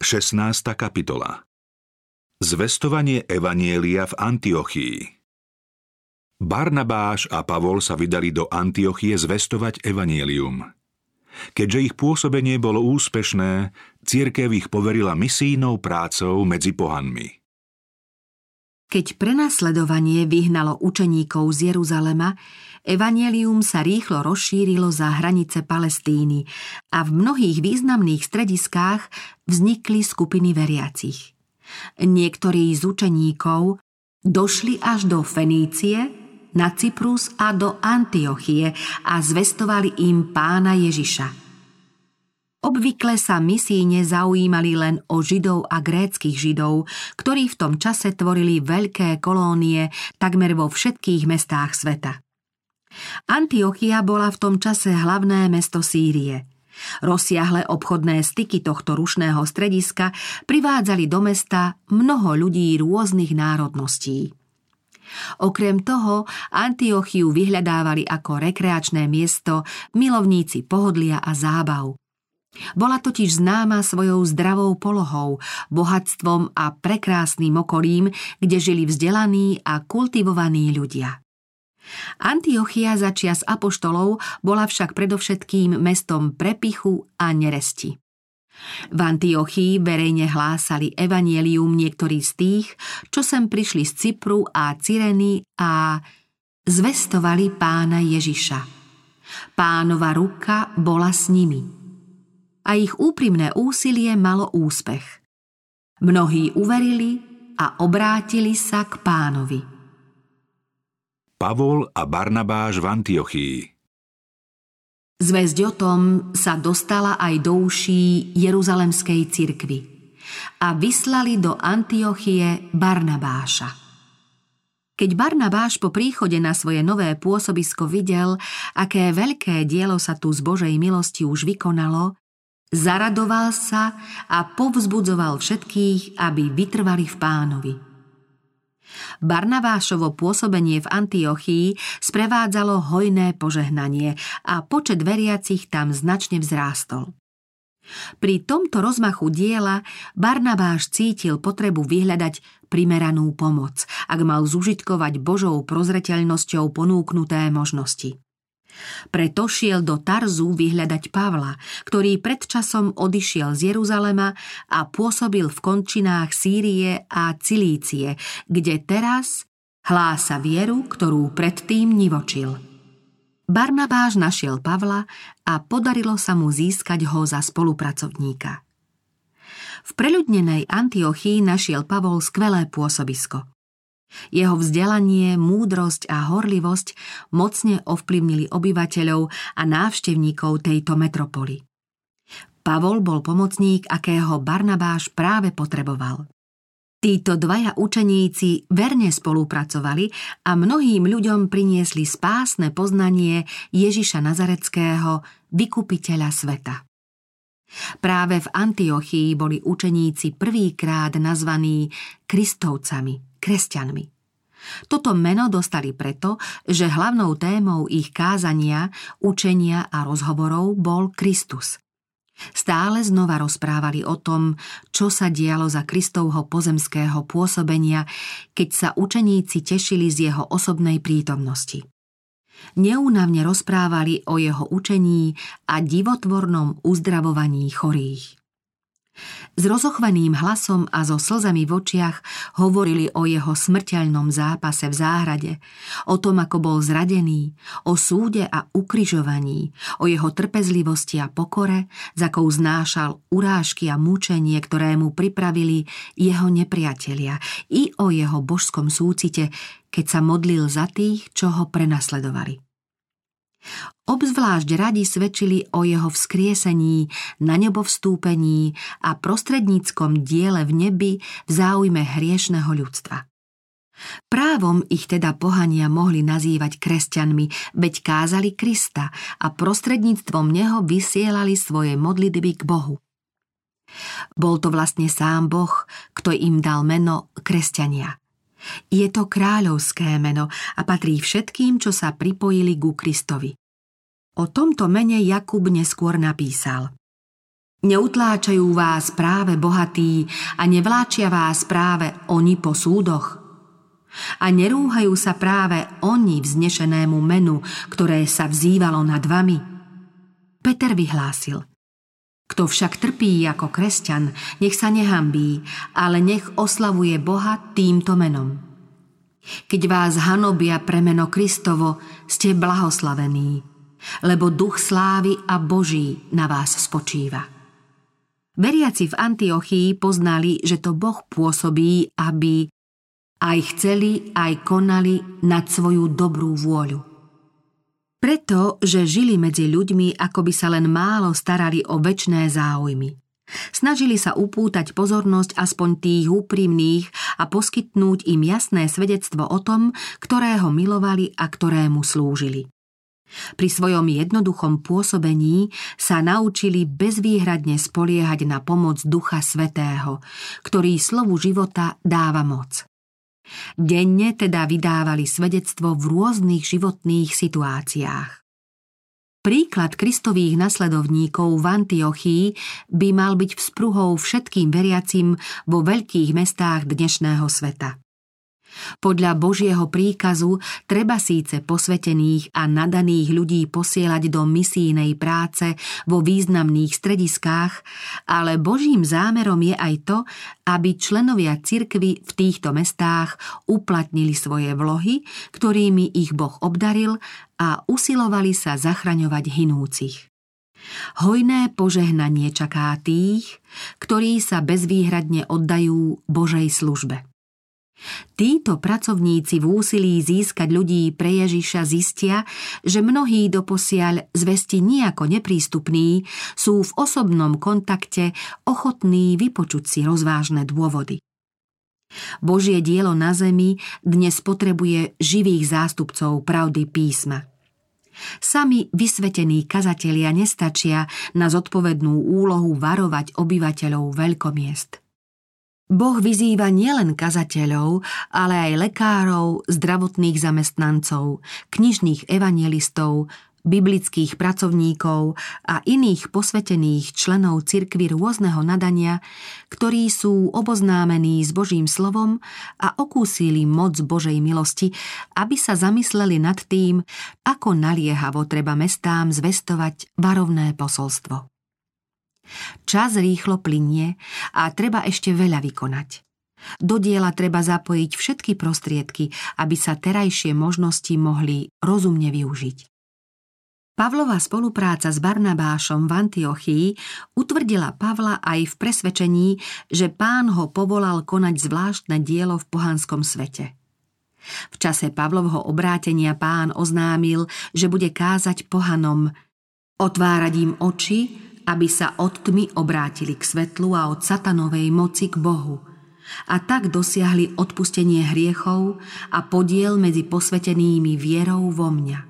16. kapitola Zvestovanie Evanielia v Antiochii Barnabáš a Pavol sa vydali do Antiochie zvestovať Evanielium. Keďže ich pôsobenie bolo úspešné, církev ich poverila misijnou prácou medzi pohanmi. Keď prenasledovanie vyhnalo učeníkov z Jeruzalema, Evangelium sa rýchlo rozšírilo za hranice Palestíny a v mnohých významných strediskách vznikli skupiny veriacich. Niektorí z učeníkov došli až do Fenície, na Cyprus a do Antiochie a zvestovali im pána Ježiša. Obvykle sa misíne zaujímali len o židov a gréckých židov, ktorí v tom čase tvorili veľké kolónie takmer vo všetkých mestách sveta. Antiochia bola v tom čase hlavné mesto Sýrie. Rozsiahle obchodné styky tohto rušného strediska privádzali do mesta mnoho ľudí rôznych národností. Okrem toho Antiochiu vyhľadávali ako rekreačné miesto milovníci pohodlia a zábav. Bola totiž známa svojou zdravou polohou, bohatstvom a prekrásnym okolím, kde žili vzdelaní a kultivovaní ľudia. Antiochia za čias apoštolov bola však predovšetkým mestom prepichu a neresti. V Antiochii verejne hlásali evanielium niektorí z tých, čo sem prišli z Cypru a Cyreny a zvestovali pána Ježiša. Pánova ruka bola s nimi. A ich úprimné úsilie malo úspech. Mnohí uverili a obrátili sa k pánovi. Pavol a Barnabáš v Antiochii Zväzť o tom sa dostala aj do uší Jeruzalemskej cirkvy a vyslali do Antiochie Barnabáša. Keď Barnabáš po príchode na svoje nové pôsobisko videl, aké veľké dielo sa tu z Božej milosti už vykonalo, zaradoval sa a povzbudzoval všetkých, aby vytrvali v pánovi – Barnabášovo pôsobenie v Antiochii sprevádzalo hojné požehnanie a počet veriacich tam značne vzrástol. Pri tomto rozmachu diela Barnabáš cítil potrebu vyhľadať primeranú pomoc, ak mal zužitkovať Božou prozreteľnosťou ponúknuté možnosti. Preto šiel do Tarzu vyhľadať Pavla, ktorý predčasom odišiel z Jeruzalema a pôsobil v končinách Sýrie a Cilície, kde teraz hlása vieru, ktorú predtým nivočil. Barnabáš našiel Pavla a podarilo sa mu získať ho za spolupracovníka. V preľudnenej Antiochii našiel Pavol skvelé pôsobisko. Jeho vzdelanie, múdrosť a horlivosť mocne ovplyvnili obyvateľov a návštevníkov tejto metropoly. Pavol bol pomocník, akého Barnabáš práve potreboval. Títo dvaja učeníci verne spolupracovali a mnohým ľuďom priniesli spásne poznanie Ježiša Nazareckého, vykupiteľa sveta. Práve v Antiochii boli učeníci prvýkrát nazvaní Kristovcami – kresťanmi. Toto meno dostali preto, že hlavnou témou ich kázania, učenia a rozhovorov bol Kristus. Stále znova rozprávali o tom, čo sa dialo za Kristovho pozemského pôsobenia, keď sa učeníci tešili z jeho osobnej prítomnosti. Neúnavne rozprávali o jeho učení a divotvornom uzdravovaní chorých. S rozochvaným hlasom a so slzami v očiach hovorili o jeho smrteľnom zápase v záhrade, o tom, ako bol zradený, o súde a ukrižovaní, o jeho trpezlivosti a pokore, za akou znášal urážky a mučenie, ktoré mu pripravili jeho nepriatelia, i o jeho božskom súcite, keď sa modlil za tých, čo ho prenasledovali. Obzvlášť radi svedčili o jeho vzkriesení, na nebo vstúpení a prostredníckom diele v nebi v záujme hriešného ľudstva. Právom ich teda pohania mohli nazývať kresťanmi, veď kázali Krista a prostredníctvom neho vysielali svoje modlitby k Bohu. Bol to vlastne sám Boh, kto im dal meno kresťania. Je to kráľovské meno a patrí všetkým, čo sa pripojili ku Kristovi. O tomto mene Jakub neskôr napísal. Neutláčajú vás práve bohatí a nevláčia vás práve oni po súdoch? A nerúhajú sa práve oni vznešenému menu, ktoré sa vzývalo nad vami? Peter vyhlásil. Kto však trpí ako kresťan, nech sa nehambí, ale nech oslavuje Boha týmto menom. Keď vás hanobia pre meno Kristovo, ste blahoslavení, lebo duch slávy a Boží na vás spočíva. Veriaci v Antiochii poznali, že to Boh pôsobí, aby aj chceli, aj konali nad svoju dobrú vôľu. Preto, že žili medzi ľuďmi, ako by sa len málo starali o väčné záujmy. Snažili sa upútať pozornosť aspoň tých úprimných a poskytnúť im jasné svedectvo o tom, ktorého milovali a ktorému slúžili. Pri svojom jednoduchom pôsobení sa naučili bezvýhradne spoliehať na pomoc Ducha Svetého, ktorý slovu života dáva moc. Denne teda vydávali svedectvo v rôznych životných situáciách. Príklad kristových nasledovníkov v Antiochii by mal byť vzpruhou všetkým veriacim vo veľkých mestách dnešného sveta. Podľa Božieho príkazu treba síce posvetených a nadaných ľudí posielať do misijnej práce vo významných strediskách, ale Božím zámerom je aj to, aby členovia cirkvy v týchto mestách uplatnili svoje vlohy, ktorými ich Boh obdaril a usilovali sa zachraňovať hinúcich. Hojné požehnanie čaká tých, ktorí sa bezvýhradne oddajú Božej službe. Títo pracovníci v úsilí získať ľudí pre Ježiša zistia, že mnohí doposiaľ zvesti nejako neprístupní sú v osobnom kontakte ochotní vypočuť si rozvážne dôvody. Božie dielo na zemi dnes potrebuje živých zástupcov pravdy písma. Sami vysvetení kazatelia nestačia na zodpovednú úlohu varovať obyvateľov veľkomiest. Boh vyzýva nielen kazateľov, ale aj lekárov, zdravotných zamestnancov, knižných evangelistov, biblických pracovníkov a iných posvetených členov cirkvy rôzneho nadania, ktorí sú oboznámení s Božím slovom a okúsili moc Božej milosti, aby sa zamysleli nad tým, ako naliehavo treba mestám zvestovať varovné posolstvo. Čas rýchlo plinie a treba ešte veľa vykonať. Do diela treba zapojiť všetky prostriedky, aby sa terajšie možnosti mohli rozumne využiť. Pavlova spolupráca s Barnabášom v Antiochii utvrdila Pavla aj v presvedčení, že pán ho povolal konať zvláštne dielo v pohanskom svete. V čase Pavlovho obrátenia pán oznámil, že bude kázať pohanom, otvárať im oči aby sa od tmy obrátili k svetlu a od satanovej moci k Bohu a tak dosiahli odpustenie hriechov a podiel medzi posvetenými vierou vo mňa.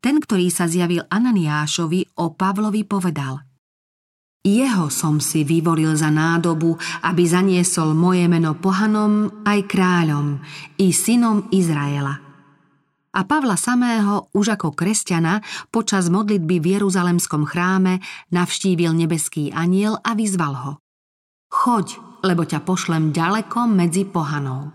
Ten, ktorý sa zjavil Ananiášovi, o Pavlovi povedal Jeho som si vyvolil za nádobu, aby zaniesol moje meno pohanom aj kráľom i synom Izraela – a Pavla samého už ako kresťana počas modlitby v Jeruzalemskom chráme navštívil nebeský aniel a vyzval ho. Choď, lebo ťa pošlem ďaleko medzi pohanou.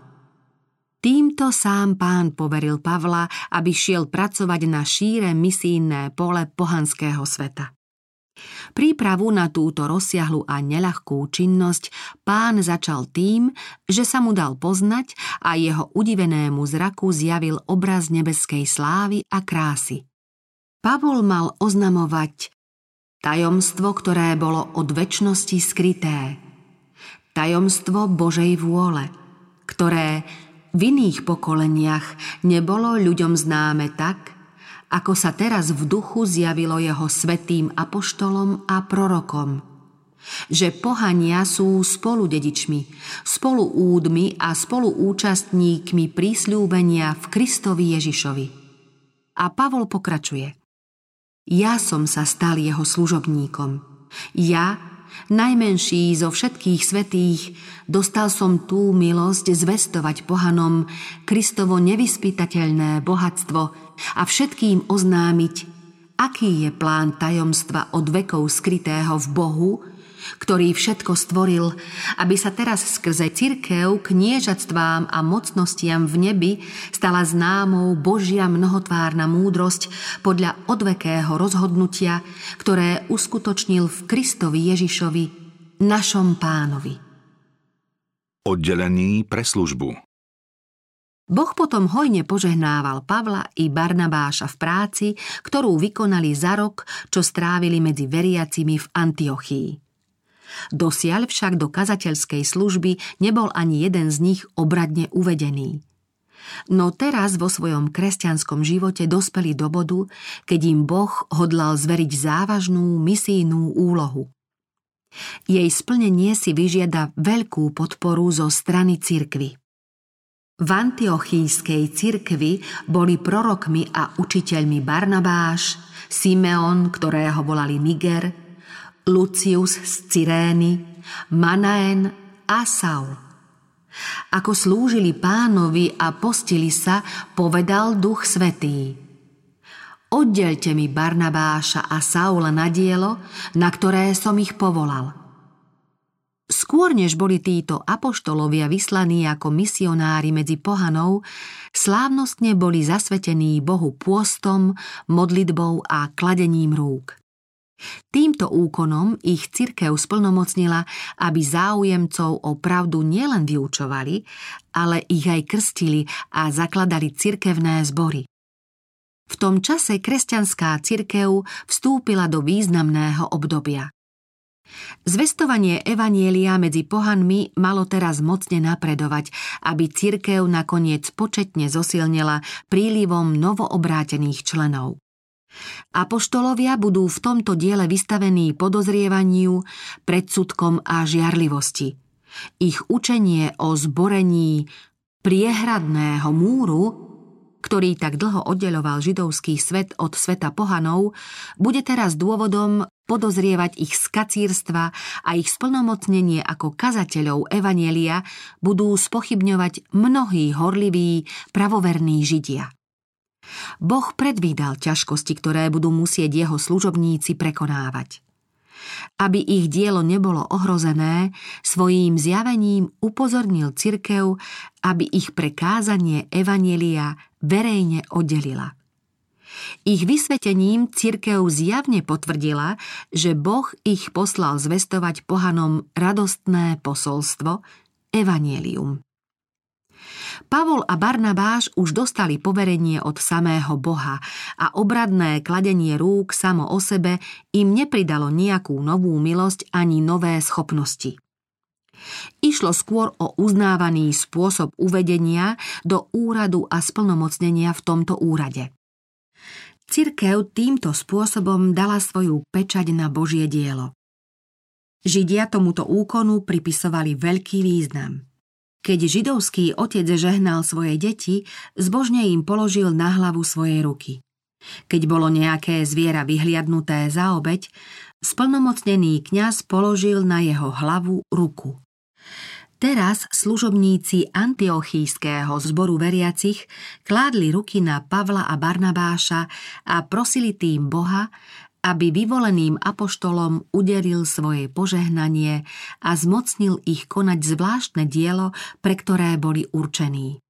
Týmto sám pán poveril Pavla, aby šiel pracovať na šíre misijné pole pohanského sveta. Prípravu na túto rozsiahlu a neľahkú činnosť pán začal tým, že sa mu dal poznať a jeho udivenému zraku zjavil obraz nebeskej slávy a krásy. Pavol mal oznamovať tajomstvo, ktoré bolo od väčšnosti skryté. Tajomstvo Božej vôle, ktoré v iných pokoleniach nebolo ľuďom známe tak, ako sa teraz v duchu zjavilo jeho svetým apoštolom a prorokom. Že pohania sú spolu dedičmi, spolu údmi a spolu účastníkmi prísľúbenia v Kristovi Ježišovi. A Pavol pokračuje. Ja som sa stal jeho služobníkom. Ja, najmenší zo všetkých svetých, dostal som tú milosť zvestovať pohanom Kristovo nevyspytateľné bohatstvo – a všetkým oznámiť, aký je plán tajomstva od vekov skrytého v Bohu, ktorý všetko stvoril, aby sa teraz skrze cirkev kniežatstvám a mocnostiam v nebi stala známou Božia mnohotvárna múdrosť podľa odvekého rozhodnutia, ktoré uskutočnil v Kristovi Ježišovi, našom pánovi. Oddelení pre službu Boh potom hojne požehnával Pavla i Barnabáša v práci, ktorú vykonali za rok, čo strávili medzi veriacimi v Antiochii. Dosiaľ však do kazateľskej služby nebol ani jeden z nich obradne uvedený. No teraz vo svojom kresťanskom živote dospeli do bodu, keď im Boh hodlal zveriť závažnú misijnú úlohu. Jej splnenie si vyžiada veľkú podporu zo strany cirkvy. V antiochískej cirkvi boli prorokmi a učiteľmi Barnabáš, Simeon, ktorého volali Niger, Lucius z Cyrény, Manaen a Saul. Ako slúžili pánovi a postili sa, povedal duch svetý. Oddelte mi Barnabáša a Saula na dielo, na ktoré som ich povolal – Skôr než boli títo apoštolovia vyslaní ako misionári medzi pohanou, slávnostne boli zasvetení Bohu pôstom, modlitbou a kladením rúk. Týmto úkonom ich cirkev splnomocnila, aby záujemcov o pravdu nielen vyučovali, ale ich aj krstili a zakladali cirkevné zbory. V tom čase kresťanská cirkev vstúpila do významného obdobia. Zvestovanie Evanielia medzi pohanmi malo teraz mocne napredovať, aby cirkev nakoniec početne zosilnila prílivom novoobrátených členov. Apoštolovia budú v tomto diele vystavení podozrievaniu, predsudkom a žiarlivosti. Ich učenie o zborení priehradného múru ktorý tak dlho oddeloval židovský svet od sveta pohanov, bude teraz dôvodom podozrievať ich z kacírstva a ich splnomocnenie ako kazateľov Evanielia budú spochybňovať mnohí horliví, pravoverní Židia. Boh predvídal ťažkosti, ktoré budú musieť jeho služobníci prekonávať. Aby ich dielo nebolo ohrozené, svojím zjavením upozornil cirkev, aby ich prekázanie Evanielia verejne oddelila. Ich vysvetením cirkev zjavne potvrdila, že Boh ich poslal zvestovať pohanom radostné posolstvo, Evangelium. Pavol a Barnabáš už dostali poverenie od samého Boha a obradné kladenie rúk samo o sebe im nepridalo nejakú novú milosť ani nové schopnosti. Išlo skôr o uznávaný spôsob uvedenia do úradu a splnomocnenia v tomto úrade. Cirkev týmto spôsobom dala svoju pečať na Božie dielo. Židia tomuto úkonu pripisovali veľký význam. Keď židovský otec žehnal svoje deti, zbožne im položil na hlavu svoje ruky. Keď bolo nejaké zviera vyhliadnuté za obeď, splnomocnený kňaz položil na jeho hlavu ruku. Teraz služobníci antiochíského zboru veriacich kládli ruky na Pavla a Barnabáša a prosili tým Boha, aby vyvoleným apoštolom udelil svoje požehnanie a zmocnil ich konať zvláštne dielo, pre ktoré boli určení.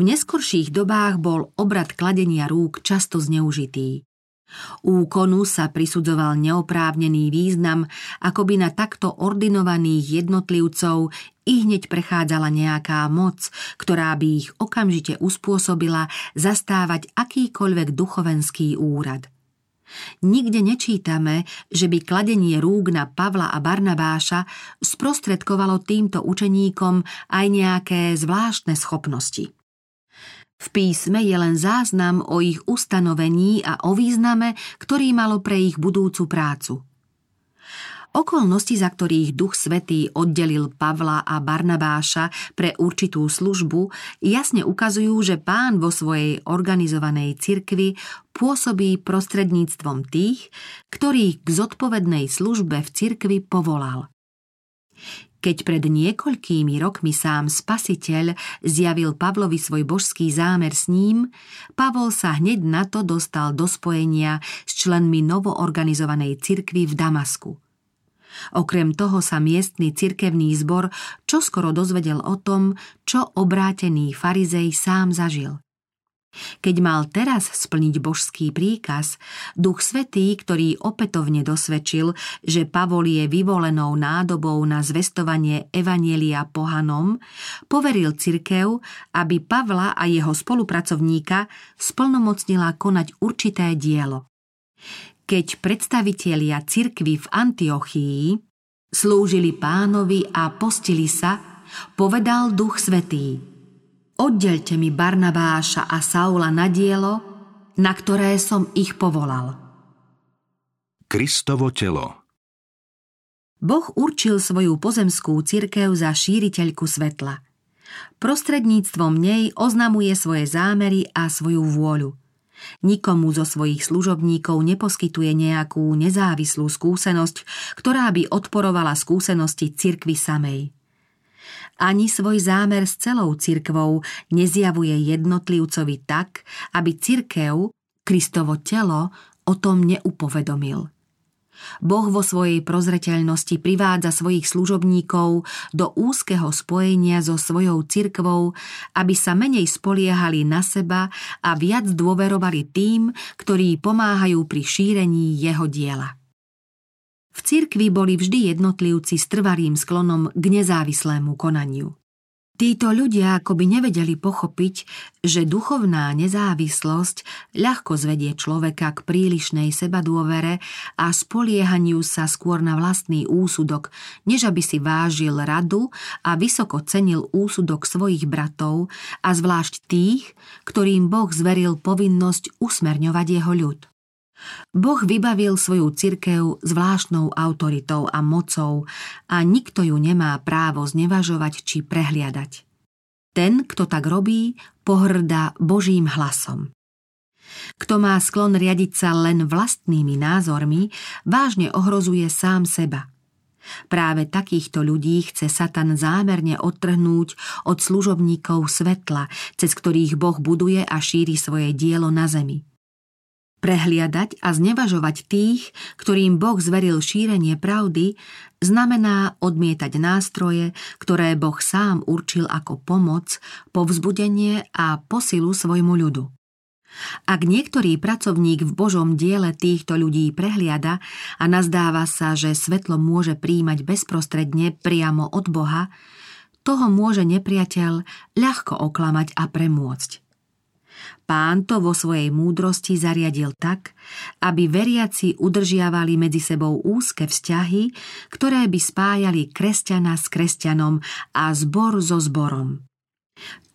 V neskorších dobách bol obrad kladenia rúk často zneužitý. Úkonu sa prisudzoval neoprávnený význam, ako by na takto ordinovaných jednotlivcov i hneď prechádzala nejaká moc, ktorá by ich okamžite uspôsobila zastávať akýkoľvek duchovenský úrad – Nikde nečítame, že by kladenie rúk na Pavla a Barnabáša sprostredkovalo týmto učeníkom aj nejaké zvláštne schopnosti. V písme je len záznam o ich ustanovení a o význame, ktorý malo pre ich budúcu prácu – Okolnosti, za ktorých Duch Svetý oddelil Pavla a Barnabáša pre určitú službu, jasne ukazujú, že pán vo svojej organizovanej cirkvi pôsobí prostredníctvom tých, ktorých k zodpovednej službe v cirkvi povolal. Keď pred niekoľkými rokmi sám spasiteľ zjavil Pavlovi svoj božský zámer s ním, Pavol sa hneď na to dostal do spojenia s členmi novoorganizovanej cirkvy v Damasku. Okrem toho sa miestny cirkevný zbor čoskoro dozvedel o tom, čo obrátený farizej sám zažil – keď mal teraz splniť božský príkaz, Duch Svetý, ktorý opätovne dosvedčil, že Pavol je vyvolenou nádobou na zvestovanie Evanielia pohanom, poveril cirkev, aby Pavla a jeho spolupracovníka splnomocnila konať určité dielo. Keď predstavitelia cirkvy v Antiochii slúžili pánovi a postili sa, povedal Duch Svetý – Oddelte mi Barnabáša a Saula na dielo, na ktoré som ich povolal. Kristovo telo Boh určil svoju pozemskú cirkev za šíriteľku svetla. Prostredníctvom nej oznamuje svoje zámery a svoju vôľu. Nikomu zo svojich služobníkov neposkytuje nejakú nezávislú skúsenosť, ktorá by odporovala skúsenosti cirkvy samej ani svoj zámer s celou cirkvou nezjavuje jednotlivcovi tak, aby cirkev, Kristovo telo, o tom neupovedomil. Boh vo svojej prozreteľnosti privádza svojich služobníkov do úzkeho spojenia so svojou cirkvou, aby sa menej spoliehali na seba a viac dôverovali tým, ktorí pomáhajú pri šírení jeho diela. V cirkvi boli vždy jednotlivci s trvalým sklonom k nezávislému konaniu. Títo ľudia akoby nevedeli pochopiť, že duchovná nezávislosť ľahko zvedie človeka k prílišnej sebadôvere a spoliehaniu sa skôr na vlastný úsudok, než aby si vážil radu a vysoko cenil úsudok svojich bratov a zvlášť tých, ktorým Boh zveril povinnosť usmerňovať jeho ľud. Boh vybavil svoju cirkev zvláštnou autoritou a mocou a nikto ju nemá právo znevažovať či prehliadať. Ten, kto tak robí, pohrdá Božím hlasom. Kto má sklon riadiť sa len vlastnými názormi, vážne ohrozuje sám seba. Práve takýchto ľudí chce Satan zámerne odtrhnúť od služobníkov svetla, cez ktorých Boh buduje a šíri svoje dielo na zemi. Prehliadať a znevažovať tých, ktorým Boh zveril šírenie pravdy, znamená odmietať nástroje, ktoré Boh sám určil ako pomoc, povzbudenie a posilu svojmu ľudu. Ak niektorý pracovník v Božom diele týchto ľudí prehliada a nazdáva sa, že svetlo môže príjmať bezprostredne priamo od Boha, toho môže nepriateľ ľahko oklamať a premôcť. Pán to vo svojej múdrosti zariadil tak, aby veriaci udržiavali medzi sebou úzke vzťahy, ktoré by spájali kresťana s kresťanom a zbor so zborom.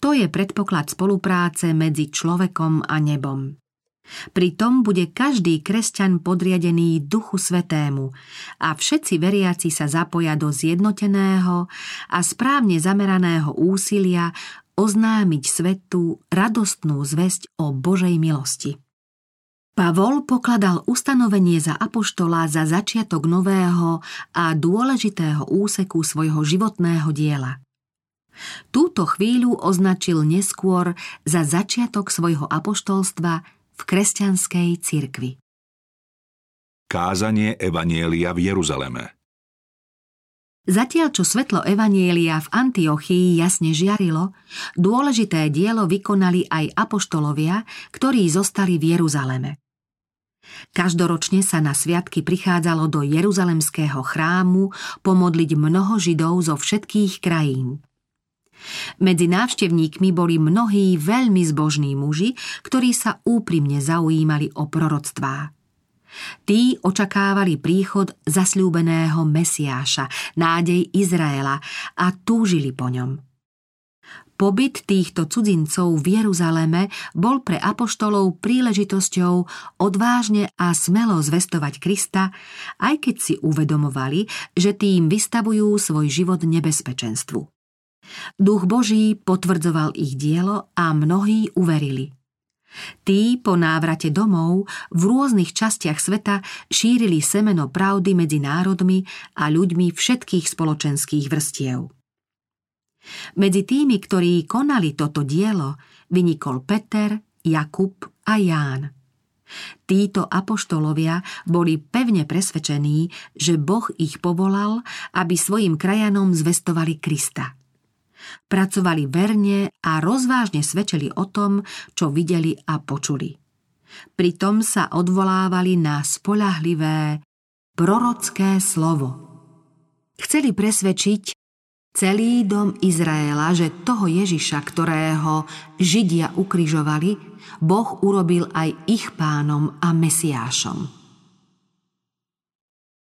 To je predpoklad spolupráce medzi človekom a nebom. Pritom bude každý kresťan podriadený Duchu Svetému a všetci veriaci sa zapoja do zjednoteného a správne zameraného úsilia oznámiť svetu radostnú zväzť o Božej milosti. Pavol pokladal ustanovenie za apoštola za začiatok nového a dôležitého úseku svojho životného diela. Túto chvíľu označil neskôr za začiatok svojho apoštolstva v kresťanskej cirkvi. Kázanie Evanielia v Jeruzaleme Zatiaľ, čo svetlo Evanielia v Antiochii jasne žiarilo, dôležité dielo vykonali aj apoštolovia, ktorí zostali v Jeruzaleme. Každoročne sa na sviatky prichádzalo do Jeruzalemského chrámu pomodliť mnoho Židov zo všetkých krajín. Medzi návštevníkmi boli mnohí veľmi zbožní muži, ktorí sa úprimne zaujímali o proroctvá. Tí očakávali príchod zasľúbeného Mesiáša, nádej Izraela a túžili po ňom. Pobyt týchto cudzincov v Jeruzaleme bol pre apoštolov príležitosťou odvážne a smelo zvestovať Krista, aj keď si uvedomovali, že tým vystavujú svoj život nebezpečenstvu. Duch Boží potvrdzoval ich dielo a mnohí uverili. Tí po návrate domov v rôznych častiach sveta šírili semeno pravdy medzi národmi a ľuďmi všetkých spoločenských vrstiev. Medzi tými, ktorí konali toto dielo, vynikol Peter, Jakub a Ján. Títo apoštolovia boli pevne presvedčení, že Boh ich povolal, aby svojim krajanom zvestovali Krista. Pracovali verne a rozvážne svedčili o tom, čo videli a počuli. Pritom sa odvolávali na spolahlivé prorocké slovo. Chceli presvedčiť celý dom Izraela, že toho Ježiša, ktorého Židia ukrižovali, Boh urobil aj ich pánom a Mesiášom.